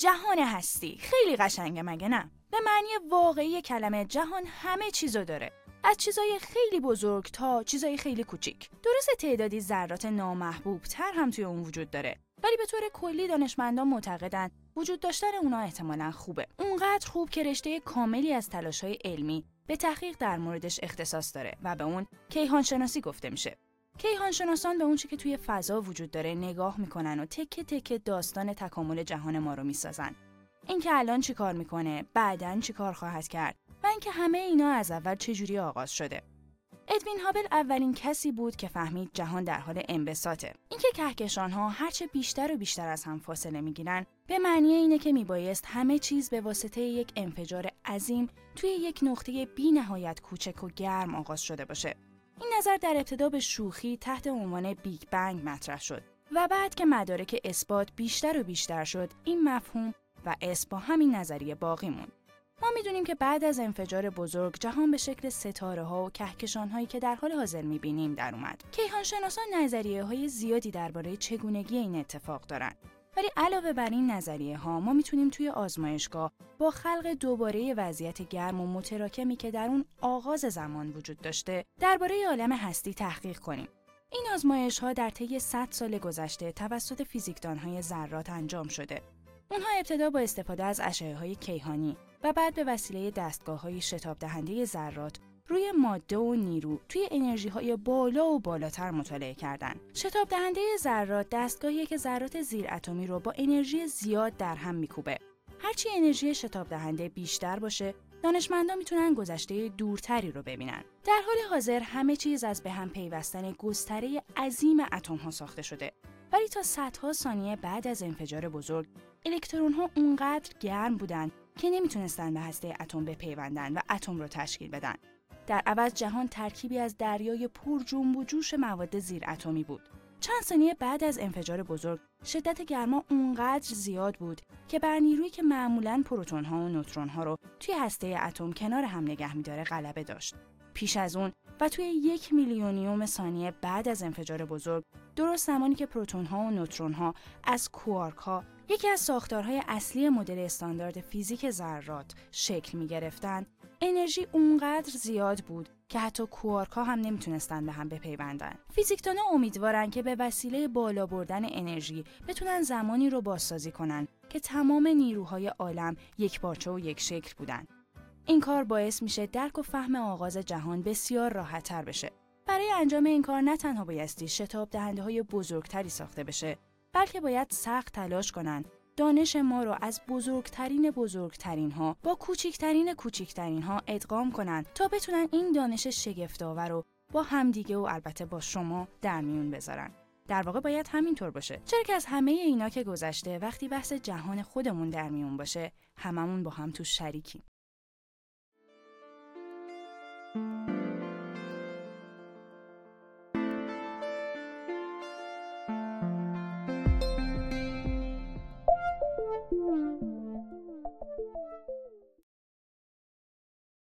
جهان هستی. خیلی قشنگه مگه نه؟ به معنی واقعی کلمه جهان همه چیزو داره. از چیزای خیلی بزرگ تا چیزای خیلی کوچیک. درست تعدادی ذرات نامحبوب تر هم توی اون وجود داره. ولی به طور کلی دانشمندان معتقدن وجود داشتن اونا احتمالا خوبه. اونقدر خوب که رشته کاملی از تلاش‌های علمی به تحقیق در موردش اختصاص داره و به اون کیهان شناسی گفته میشه. کیهان شناسان به اونچه که توی فضا وجود داره نگاه می‌کنن و تکه تکه داستان تکامل جهان ما رو می‌سازن اینکه الان چی کار می‌کنه بعدا چی کار خواهد کرد و اینکه همه اینا از اول چجوری آغاز شده ادوین هابل اولین کسی بود که فهمید جهان در حال انبساطه. اینکه کهکشان ها هرچه بیشتر و بیشتر از هم فاصله می‌گیرن به معنی اینه که میبایست همه چیز به واسطه یک انفجار عظیم توی یک نقطه بی نهایت کوچک و گرم آغاز شده باشه. این نظر در ابتدا به شوخی تحت عنوان Big Bang مطرح شد و بعد که مدارک اثبات بیشتر و بیشتر شد این مفهوم و اسم با همین نظریه باقی موند. ما می‌دونیم که بعد از انفجار بزرگ جهان به شکل ستاره ها و کهکشان هایی که در حال حاضر می‌بینیم در اومد. کیهان شناسان نظریه های زیادی درباره چگونگی این اتفاق دارند. ولی علاوه بر این نظریه ها ما می‌تونیم توی آزمایشگاه با خلق دوباره وضعیت گرم و متراکمی که در اون آغاز زمان وجود داشته درباره عالم هستی تحقیق کنیم. این آزمایش ها در طی 100 سال گذشته توسط فیزیکدان های ذرات انجام شده. اونها ابتدا با استفاده از اشعه های کیهانی و بعد به وسیله دستگاه های شتاب دهنده ذرات روی ماده و نیرو توی انرژی های بالا و بالاتر مطالعه کردن. شتاب دهنده ذرات دستگاهی که ذرات زیر اتمی رو با انرژی زیاد در هم میکوبه. هرچی انرژی شتاب دهنده بیشتر باشه، دانشمندان می‌تونن گذشته دورتری رو ببینن. در حال حاضر همه چیز از به هم پیوستن گستره عظیم اتم ها ساخته شده. ولی تا صدها ثانیه بعد از انفجار بزرگ، الکترون ها اونقدر گرم بودند که نمی‌تونستن به هسته اتم بپیوندن و اتم رو تشکیل بدن. در عوض جهان ترکیبی از دریای پر جنب و جوش مواد زیر اتمی بود. چند ثانیه بعد از انفجار بزرگ، شدت گرما اونقدر زیاد بود که بر نیرویی که معمولاً پروتون ها و نوترون ها رو توی هسته اتم کنار هم نگه میداره غلبه داشت. پیش از اون و توی یک میلیونیوم ثانیه بعد از انفجار بزرگ درست زمانی که پروتون ها و نوترون ها از کوارک ها یکی از ساختارهای اصلی مدل استاندارد فیزیک ذرات شکل می گرفتن، انرژی اونقدر زیاد بود که حتی کوارک ها هم نمی‌تونستن به هم بپیوندن. فیزیکدانا امیدوارن که به وسیله بالا بردن انرژی بتونن زمانی رو بازسازی کنن که تمام نیروهای عالم یک پارچه و یک شکل بودن. این کار باعث میشه درک و فهم آغاز جهان بسیار راحتتر بشه. برای انجام این کار نه تنها بایستی شتاب دهنده های بزرگتری ساخته بشه بلکه باید سخت تلاش کنند دانش ما رو از بزرگترین بزرگترین ها با کوچکترین کوچکترین ها ادغام کنند تا بتونن این دانش شگفتآور رو با همدیگه و البته با شما در میون بذارن. در واقع باید همینطور باشه چرا که از همه اینا که گذشته وقتی بحث جهان خودمون در میون باشه هممون با هم تو شریکیم